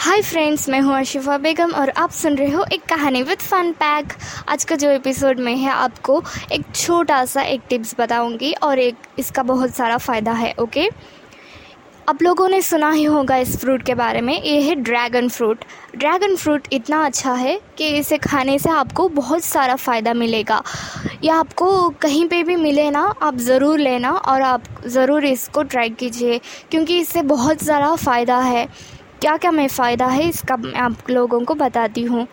Hi friends मैं हूँ अशिफा बेगम और आप सुन रहे हो एक कहानी विद फन पैक आज का जो एपिसोड में है, आपको एक छोटा सा एक टिप्स बताऊँगी और एक इसका बहुत सारा फ़ायदा है ओके आप लोगों ने सुना ही होगा इस फ्रूट के बारे में। ये है ड्रैगन फ्रूट ड्रैगन फ्रूट इतना अच्छा है कि इसे खाने से आपको बहुत सारा फ़ायदा मिलेगा। या आपको कहीं पे भी मिले ना, आप ज़रूर लेना और आप ज़रूर इसको ट्राई कीजिए, क्योंकि इससे बहुत सारा फ़ायदा है। क्या क्या मैं फ़ायदा है, इसका मैं आप लोगों को बताती हूँ।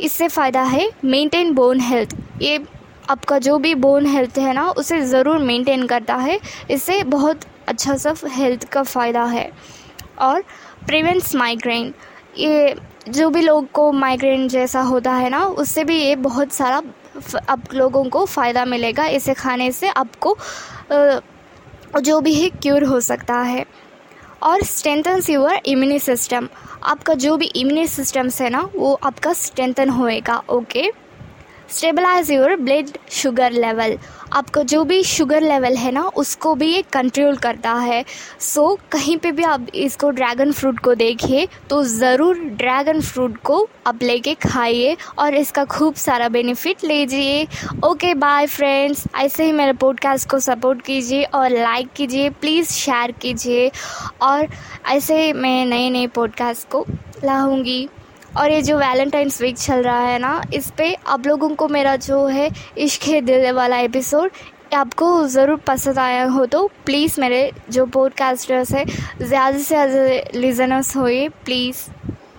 इससे फ़ायदा है मेंटेन बोन हेल्थ ये आपका जो भी बोन हेल्थ है ना, उसे ज़रूर मेंटेन करता है। इससे बहुत अच्छा सा हेल्थ का फ़ायदा है। और प्रिवेंट्स माइग्रेन ये जो भी लोग को माइग्रेन जैसा होता है ना, उससे भी ये बहुत सारा आप लोगों को फ़ायदा मिलेगा। इसे खाने से आपको जो भी है क्योर हो सकता है। और स्ट्रेंथन्स यूर इम्यूनी सिस्टम आपका जो भी इम्यूनी सिस्टम्स है ना, वो आपका स्ट्रेंथन होएगा okay stabilise your blood sugar level आपका जो भी शुगर लेवल है ना उसको भी ये कंट्रोल करता है। सो so, कहीं पे भी आप इसको ड्रैगन फ्रूट को देखिए तो ज़रूर ड्रैगन फ्रूट को आप लेके खाइए और इसका खूब सारा बेनिफिट लीजिए। ओके बाय फ्रेंड्स ऐसे ही मेरे पॉडकास्ट को सपोर्ट कीजिए और लाइक कीजिए प्लीज़ शेयर कीजिए। और ऐसे मैं नए नए पॉडकास्ट को लाऊँगी। और ये जो वैलेंटाइंस वीक चल रहा है ना, इस पर आप लोगों को मेरा जो है इश्क है दिल वाला एपिसोड आपको ज़रूर पसंद आया हो तो प्लीज़ मेरे जो पॉडकास्टर्स है, ज़्यादा से ज़्यादा लिजनर्स होइए प्लीज़